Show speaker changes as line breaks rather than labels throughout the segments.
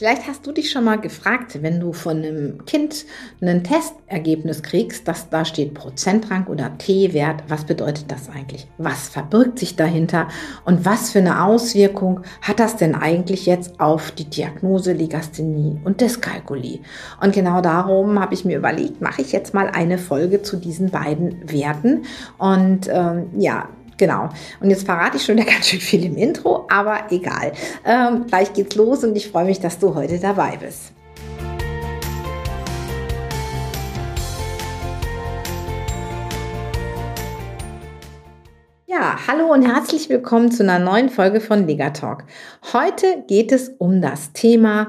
Vielleicht hast du dich schon mal gefragt, wenn du von einem Kind ein Testergebnis kriegst, dass da steht Prozentrang oder T-Wert, was bedeutet das eigentlich? Was verbirgt sich dahinter und was für eine Auswirkung hat das denn eigentlich jetzt auf die Diagnose Legasthenie und Dyskalkulie? Und genau darum habe ich mir überlegt, mache ich jetzt mal eine Folge zu diesen beiden Werten und ähm, ja, Genau. Und jetzt verrate ich schon ja ganz schön viel im Intro, aber egal. Ähm, gleich geht's los und ich freue mich, dass du heute dabei bist. Ja, hallo und herzlich willkommen zu einer neuen Folge von Legatalk. Heute geht es um das Thema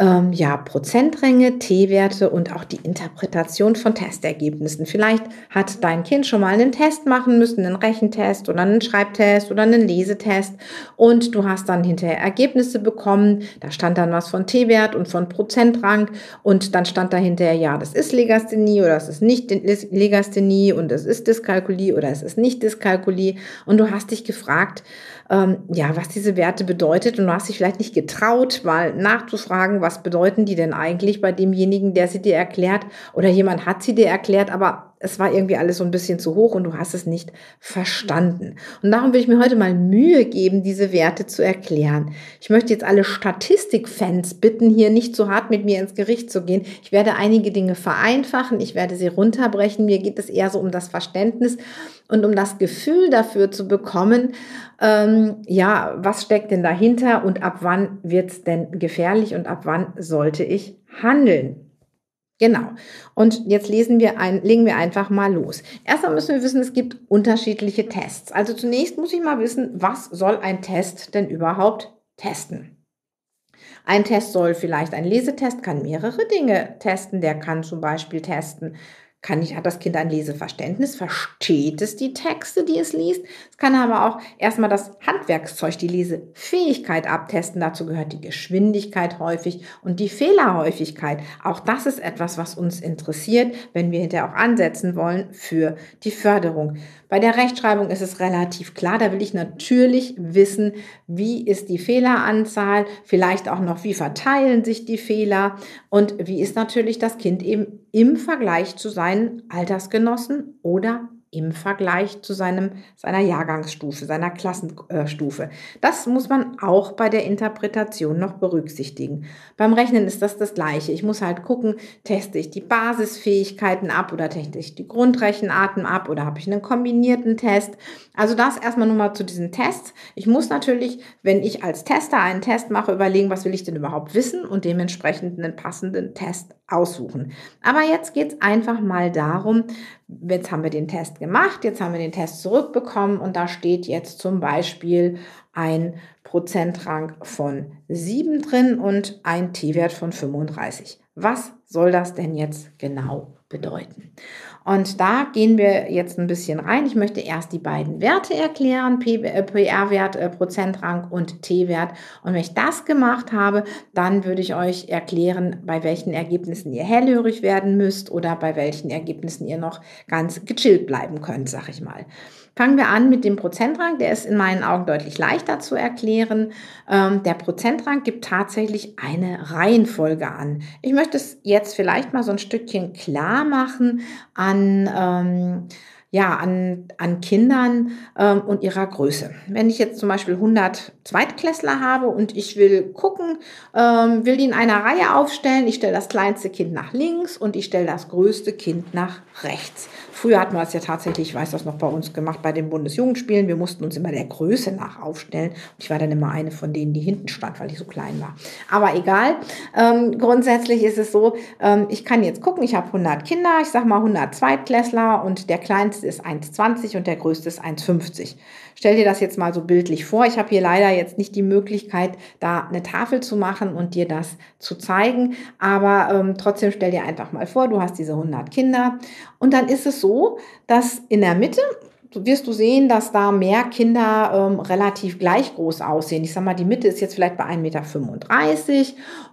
ähm, ja, Prozentränge, T-Werte und auch die Interpretation von Testergebnissen. Vielleicht hat dein Kind schon mal einen Test machen müssen, einen Rechentest oder einen Schreibtest oder einen Lesetest und du hast dann hinterher Ergebnisse bekommen. Da stand dann was von T-Wert und von Prozentrang und dann stand da hinterher, ja, das ist Legasthenie oder es ist nicht Legasthenie und es ist Dyskalkulie oder es ist nicht Dyskalkulie und du hast dich gefragt, ähm, ja, was diese Werte bedeutet. Und du hast dich vielleicht nicht getraut, mal nachzufragen, was bedeuten die denn eigentlich bei demjenigen, der sie dir erklärt? Oder jemand hat sie dir erklärt, aber es war irgendwie alles so ein bisschen zu hoch und du hast es nicht verstanden. Und darum will ich mir heute mal Mühe geben, diese Werte zu erklären. Ich möchte jetzt alle Statistikfans bitten, hier nicht so hart mit mir ins Gericht zu gehen. Ich werde einige Dinge vereinfachen, ich werde sie runterbrechen. Mir geht es eher so um das Verständnis und um das Gefühl dafür zu bekommen, ähm, ja, was steckt denn dahinter und ab wann wird es denn gefährlich und ab wann sollte ich handeln. Genau. Und jetzt lesen wir ein, legen wir einfach mal los. Erstmal müssen wir wissen, es gibt unterschiedliche Tests. Also zunächst muss ich mal wissen, was soll ein Test denn überhaupt testen? Ein Test soll vielleicht ein Lesetest, kann mehrere Dinge testen. Der kann zum Beispiel testen, kann ich, hat das Kind ein Leseverständnis? Versteht es die Texte, die es liest? Es kann aber auch erstmal das Handwerkszeug, die Lesefähigkeit abtesten. Dazu gehört die Geschwindigkeit häufig und die Fehlerhäufigkeit. Auch das ist etwas, was uns interessiert, wenn wir hinterher auch ansetzen wollen für die Förderung. Bei der Rechtschreibung ist es relativ klar. Da will ich natürlich wissen, wie ist die Fehleranzahl, vielleicht auch noch, wie verteilen sich die Fehler und wie ist natürlich das Kind eben im Vergleich zu seinen Altersgenossen oder im Vergleich zu seinem, seiner Jahrgangsstufe, seiner Klassenstufe. Das muss man auch bei der Interpretation noch berücksichtigen. Beim Rechnen ist das das Gleiche. Ich muss halt gucken, teste ich die Basisfähigkeiten ab oder teste ich die Grundrechenarten ab oder habe ich einen kombinierten Test. Also das erstmal nur mal zu diesen Tests. Ich muss natürlich, wenn ich als Tester einen Test mache, überlegen, was will ich denn überhaupt wissen und dementsprechend einen passenden Test aussuchen. Aber jetzt geht es einfach mal darum, jetzt haben wir den Test gemacht, jetzt haben wir den Test zurückbekommen und da steht jetzt zum Beispiel ein Prozentrang von 7 drin und ein T-Wert von 35. Was soll das denn jetzt genau bedeuten? Und da gehen wir jetzt ein bisschen rein. Ich möchte erst die beiden Werte erklären, PR-Wert, äh, Prozentrang und T-Wert. Und wenn ich das gemacht habe, dann würde ich euch erklären, bei welchen Ergebnissen ihr hellhörig werden müsst oder bei welchen Ergebnissen ihr noch ganz gechillt bleiben könnt, sag ich mal. Fangen wir an mit dem Prozentrang. Der ist in meinen Augen deutlich leichter zu erklären. Ähm, der Prozentrang gibt tatsächlich eine Reihenfolge an. Ich möchte es jetzt vielleicht mal so ein Stückchen klar machen ähm, ja, an, an Kindern ähm, und ihrer Größe. Wenn ich jetzt zum Beispiel 100 Zweitklässler habe und ich will gucken, ähm, will die in einer Reihe aufstellen, ich stelle das kleinste Kind nach links und ich stelle das größte Kind nach rechts. Früher hatten wir es ja tatsächlich, ich weiß das noch bei uns gemacht, bei den Bundesjugendspielen. Wir mussten uns immer der Größe nach aufstellen. Und ich war dann immer eine von denen, die hinten stand, weil ich so klein war. Aber egal. Ähm, grundsätzlich ist es so, ähm, ich kann jetzt gucken, ich habe 100 Kinder, ich sage mal 100 Zweitklässler und der kleinste ist 1,20 und der größte ist 1,50. Stell dir das jetzt mal so bildlich vor. Ich habe hier leider jetzt nicht die Möglichkeit, da eine Tafel zu machen und dir das zu zeigen. Aber ähm, trotzdem stell dir einfach mal vor, du hast diese 100 Kinder. Und dann ist es so, dass in der Mitte wirst du sehen, dass da mehr Kinder ähm, relativ gleich groß aussehen. Ich sag mal, die Mitte ist jetzt vielleicht bei 1,35 Meter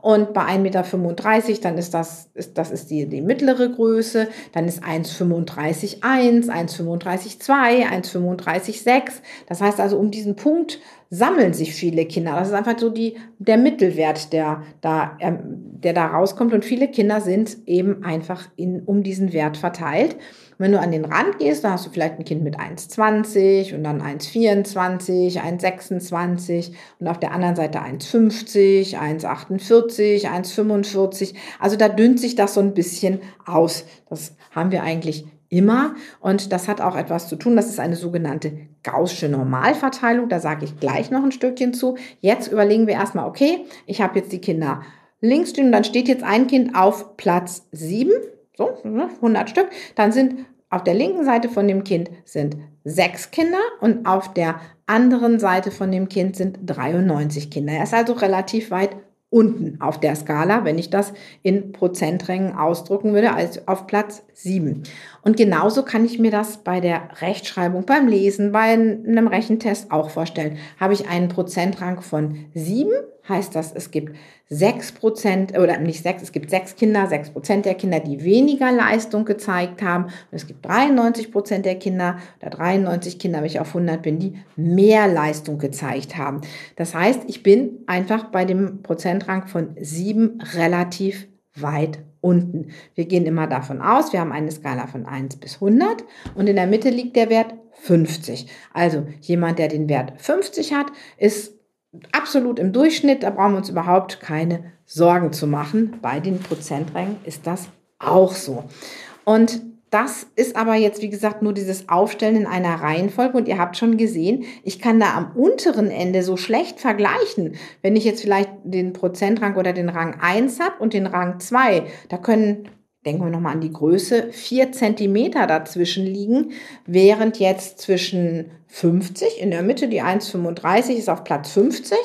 und bei 1,35 Meter, dann ist das, ist, das ist die, die mittlere Größe, dann ist 1,35 1, 1,35 2, 1,35 6. Das heißt also, um diesen Punkt sammeln sich viele Kinder. Das ist einfach so die, der Mittelwert, der da, ähm, der da rauskommt. Und viele Kinder sind eben einfach in, um diesen Wert verteilt. Und wenn du an den Rand gehst, da hast du vielleicht ein Kind mit 1,20 und dann 1,24, 1,26 und auf der anderen Seite 1,50, 1,48, 1,45. Also da dünnt sich das so ein bisschen aus. Das haben wir eigentlich immer. Und das hat auch etwas zu tun. Das ist eine sogenannte Gaußsche Normalverteilung. Da sage ich gleich noch ein Stückchen zu. Jetzt überlegen wir erstmal, okay, ich habe jetzt die Kinder links stehen dann steht jetzt ein Kind auf Platz 7. So, 100 ne, Stück. Dann sind auf der linken Seite von dem Kind sind sechs Kinder und auf der anderen Seite von dem Kind sind 93 Kinder. Er ist also relativ weit unten auf der Skala, wenn ich das in Prozenträngen ausdrucken würde, also auf Platz 7. Und genauso kann ich mir das bei der Rechtschreibung, beim Lesen, bei einem Rechentest auch vorstellen. Habe ich einen Prozentrang von 7, heißt das, es gibt 6 Prozent, oder nicht 6, es gibt 6 Kinder, 6 Prozent der Kinder, die weniger Leistung gezeigt haben. Und es gibt 93 Prozent der Kinder, oder 93 Kinder, wenn ich auf 100 bin, die mehr Leistung gezeigt haben. Das heißt, ich bin einfach bei dem Prozentrang von 7 relativ weit unten. Wir gehen immer davon aus, wir haben eine Skala von 1 bis 100 und in der Mitte liegt der Wert 50. Also jemand, der den Wert 50 hat, ist absolut im Durchschnitt, da brauchen wir uns überhaupt keine Sorgen zu machen. Bei den Prozenträngen ist das auch so. Und das ist aber jetzt, wie gesagt, nur dieses Aufstellen in einer Reihenfolge. Und ihr habt schon gesehen, ich kann da am unteren Ende so schlecht vergleichen. Wenn ich jetzt vielleicht den Prozentrang oder den Rang 1 habe und den Rang 2, da können denken wir nochmal an die Größe, vier Zentimeter dazwischen liegen, während jetzt zwischen 50 in der Mitte, die 1,35 ist auf Platz 50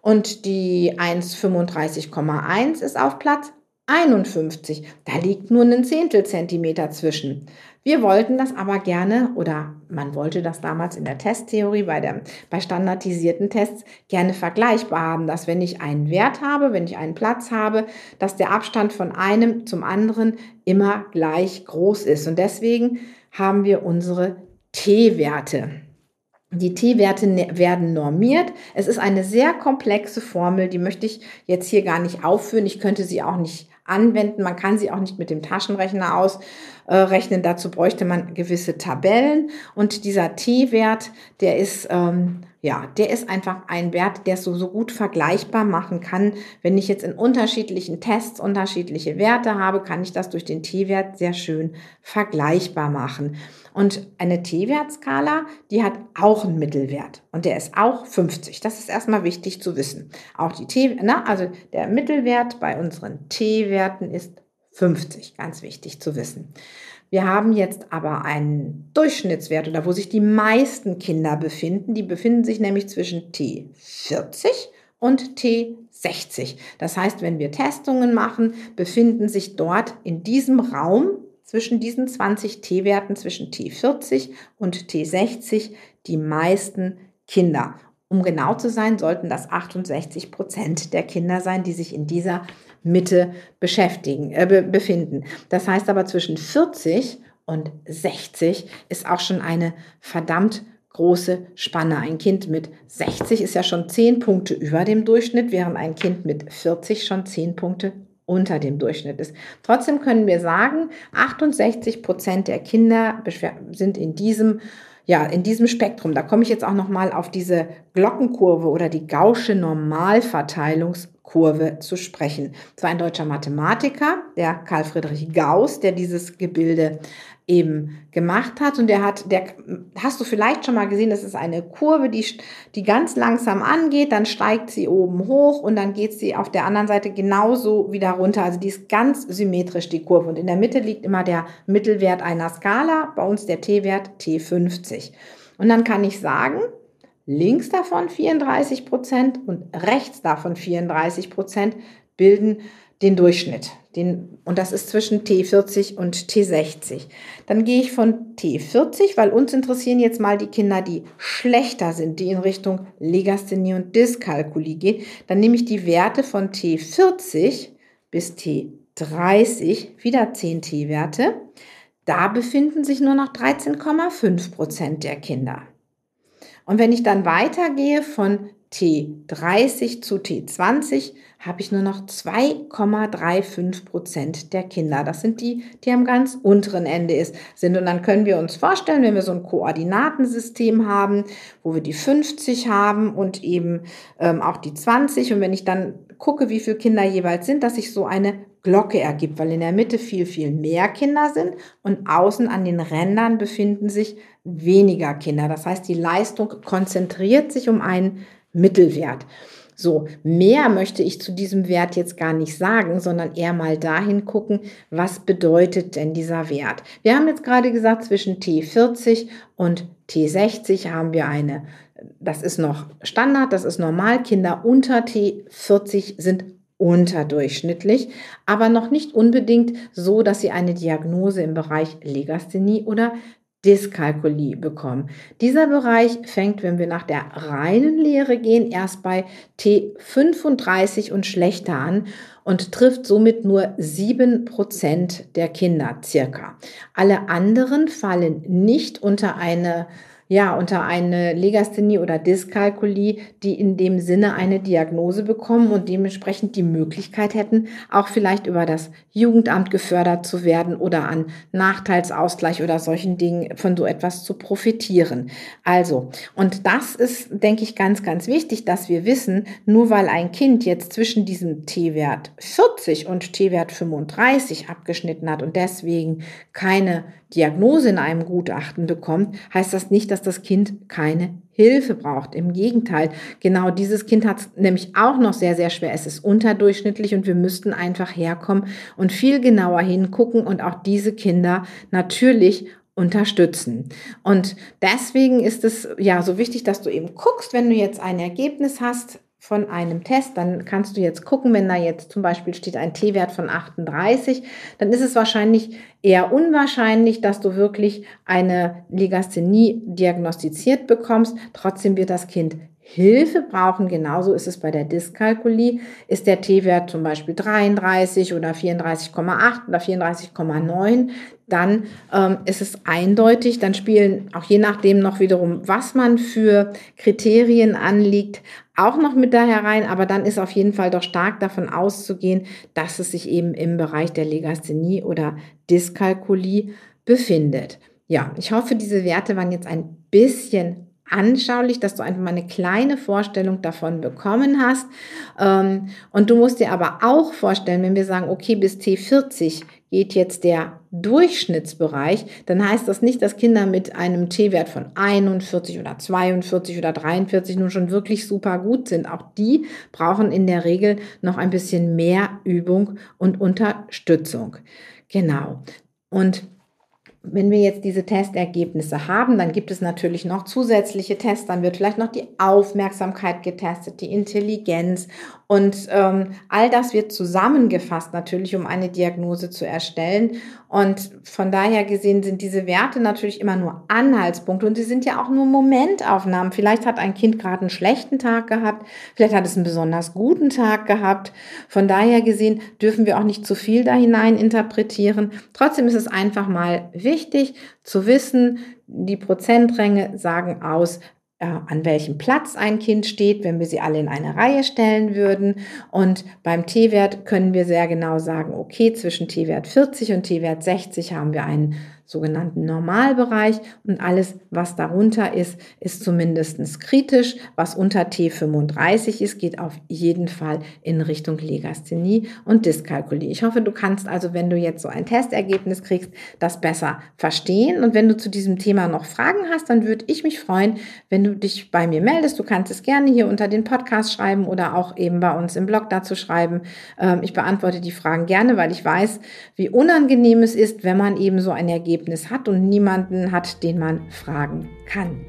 und die 1,35,1 ist auf Platz 51. Da liegt nur ein Zehntelzentimeter zwischen. Wir wollten das aber gerne, oder man wollte das damals in der Testtheorie bei, der, bei standardisierten Tests gerne vergleichbar haben, dass wenn ich einen Wert habe, wenn ich einen Platz habe, dass der Abstand von einem zum anderen immer gleich groß ist. Und deswegen haben wir unsere T-Werte. Die T-Werte ne-, werden normiert. Es ist eine sehr komplexe Formel, die möchte ich jetzt hier gar nicht aufführen. Ich könnte sie auch nicht anwenden. Man kann sie auch nicht mit dem Taschenrechner ausrechnen. Dazu bräuchte man gewisse Tabellen. Und dieser T-Wert, der ist, ähm, ja, der ist einfach ein Wert, der es so, so gut vergleichbar machen kann. Wenn ich jetzt in unterschiedlichen Tests unterschiedliche Werte habe, kann ich das durch den T-Wert sehr schön vergleichbar machen. Und eine T-Wertskala, die hat auch einen Mittelwert und der ist auch 50. Das ist erstmal wichtig zu wissen. Auch die T, na, also der Mittelwert bei unseren T-Werten ist 50. Ganz wichtig zu wissen. Wir haben jetzt aber einen Durchschnittswert oder wo sich die meisten Kinder befinden. Die befinden sich nämlich zwischen T40 und T60. Das heißt, wenn wir Testungen machen, befinden sich dort in diesem Raum zwischen diesen 20 T-Werten, zwischen T40 und T60, die meisten Kinder. Um genau zu sein, sollten das 68 Prozent der Kinder sein, die sich in dieser Mitte beschäftigen, äh, be befinden. Das heißt aber zwischen 40 und 60 ist auch schon eine verdammt große Spanne. Ein Kind mit 60 ist ja schon 10 Punkte über dem Durchschnitt, während ein Kind mit 40 schon 10 Punkte unter dem Durchschnitt ist. Trotzdem können wir sagen, 68 Prozent der Kinder sind in diesem ja, in diesem Spektrum, da komme ich jetzt auch nochmal auf diese Glockenkurve oder die Gaußsche Normalverteilungskurve zu sprechen. Das war ein deutscher Mathematiker, der Karl Friedrich Gauss, der dieses Gebilde eben gemacht hat. Und der hat, der hast du vielleicht schon mal gesehen, das ist eine Kurve, die, die ganz langsam angeht, dann steigt sie oben hoch und dann geht sie auf der anderen Seite genauso wieder runter. Also die ist ganz symmetrisch, die Kurve. Und in der Mitte liegt immer der Mittelwert einer Skala, bei uns der T-Wert T50. Und dann kann ich sagen, links davon 34 Prozent und rechts davon 34 Prozent bilden den Durchschnitt. Den, und das ist zwischen T40 und T60. Dann gehe ich von T40, weil uns interessieren jetzt mal die Kinder, die schlechter sind, die in Richtung Legasthenie und Dyskalkulie gehen. Dann nehme ich die Werte von T40 bis T30, wieder 10 T-Werte. Da befinden sich nur noch 13,5 Prozent der Kinder. Und wenn ich dann weitergehe von T30 zu T20 habe ich nur noch 2,35 Prozent der Kinder. Das sind die, die am ganz unteren Ende ist, sind. Und dann können wir uns vorstellen, wenn wir so ein Koordinatensystem haben, wo wir die 50 haben und eben ähm, auch die 20. Und wenn ich dann gucke, wie viele Kinder jeweils sind, dass sich so eine Glocke ergibt, weil in der Mitte viel, viel mehr Kinder sind und außen an den Rändern befinden sich weniger Kinder. Das heißt, die Leistung konzentriert sich um einen Mittelwert. So, mehr möchte ich zu diesem Wert jetzt gar nicht sagen, sondern eher mal dahin gucken, was bedeutet denn dieser Wert. Wir haben jetzt gerade gesagt, zwischen T40 und T60 haben wir eine, das ist noch Standard, das ist normal. Kinder unter T40 sind unterdurchschnittlich, aber noch nicht unbedingt so, dass sie eine Diagnose im Bereich Legasthenie oder Dyskalkulie bekommen. Dieser Bereich fängt, wenn wir nach der reinen Lehre gehen, erst bei T35 und schlechter an und trifft somit nur 7% der Kinder circa. Alle anderen fallen nicht unter eine ja, unter eine Legasthenie oder Dyskalkulie, die in dem Sinne eine Diagnose bekommen und dementsprechend die Möglichkeit hätten, auch vielleicht über das Jugendamt gefördert zu werden oder an Nachteilsausgleich oder solchen Dingen von so etwas zu profitieren. Also, und das ist, denke ich, ganz, ganz wichtig, dass wir wissen, nur weil ein Kind jetzt zwischen diesem T-Wert 40 und T-Wert 35 abgeschnitten hat und deswegen keine Diagnose in einem Gutachten bekommt, heißt das nicht, dass das Kind keine Hilfe braucht. Im Gegenteil, genau dieses Kind hat es nämlich auch noch sehr, sehr schwer. Es ist unterdurchschnittlich und wir müssten einfach herkommen und viel genauer hingucken und auch diese Kinder natürlich unterstützen. Und deswegen ist es ja so wichtig, dass du eben guckst, wenn du jetzt ein Ergebnis hast, von einem Test, dann kannst du jetzt gucken, wenn da jetzt zum Beispiel steht ein T-Wert von 38, dann ist es wahrscheinlich eher unwahrscheinlich, dass du wirklich eine Legasthenie diagnostiziert bekommst. Trotzdem wird das Kind Hilfe brauchen. Genauso ist es bei der Dyskalkulie. Ist der T-Wert zum Beispiel 33 oder 34,8 oder 34,9, dann ähm, ist es eindeutig. Dann spielen auch je nachdem noch wiederum, was man für Kriterien anliegt, auch noch mit da herein. Aber dann ist auf jeden Fall doch stark davon auszugehen, dass es sich eben im Bereich der Legasthenie oder Dyskalkulie befindet. Ja, ich hoffe, diese Werte waren jetzt ein bisschen anschaulich, dass du einfach mal eine kleine Vorstellung davon bekommen hast. Ähm, und du musst dir aber auch vorstellen, wenn wir sagen, okay, bis T40 geht jetzt der Durchschnittsbereich, dann heißt das nicht, dass Kinder mit einem T-Wert von 41 oder 42 oder 43 nun schon wirklich super gut sind. Auch die brauchen in der Regel noch ein bisschen mehr Übung und Unterstützung. Genau. Und wenn wir jetzt diese Testergebnisse haben, dann gibt es natürlich noch zusätzliche Tests, dann wird vielleicht noch die Aufmerksamkeit getestet, die Intelligenz und ähm, all das wird zusammengefasst natürlich, um eine Diagnose zu erstellen. Und von daher gesehen sind diese Werte natürlich immer nur Anhaltspunkte und sie sind ja auch nur Momentaufnahmen. Vielleicht hat ein Kind gerade einen schlechten Tag gehabt, vielleicht hat es einen besonders guten Tag gehabt. Von daher gesehen dürfen wir auch nicht zu viel da hinein interpretieren. Trotzdem ist es einfach mal wichtig zu wissen, die Prozentränge sagen aus, äh, an welchem Platz ein Kind steht, wenn wir sie alle in eine Reihe stellen würden. Und beim T-Wert können wir sehr genau sagen, okay, zwischen T-Wert 40 und T-Wert 60 haben wir einen sogenannten Normalbereich und alles, was darunter ist, ist zumindest kritisch. Was unter T35 ist, geht auf jeden Fall in Richtung Legasthenie und Dyskalkulie. Ich hoffe, du kannst also, wenn du jetzt so ein Testergebnis kriegst, das besser verstehen. Und wenn du zu diesem Thema noch Fragen hast, dann würde ich mich freuen, wenn du dich bei mir meldest. Du kannst es gerne hier unter den Podcast schreiben oder auch eben bei uns im Blog dazu schreiben. Ähm, ich beantworte die Fragen gerne, weil ich weiß, wie unangenehm es ist, wenn man eben so ein Ergebnis Ergebnis hat und niemanden hat, den man fragen kann.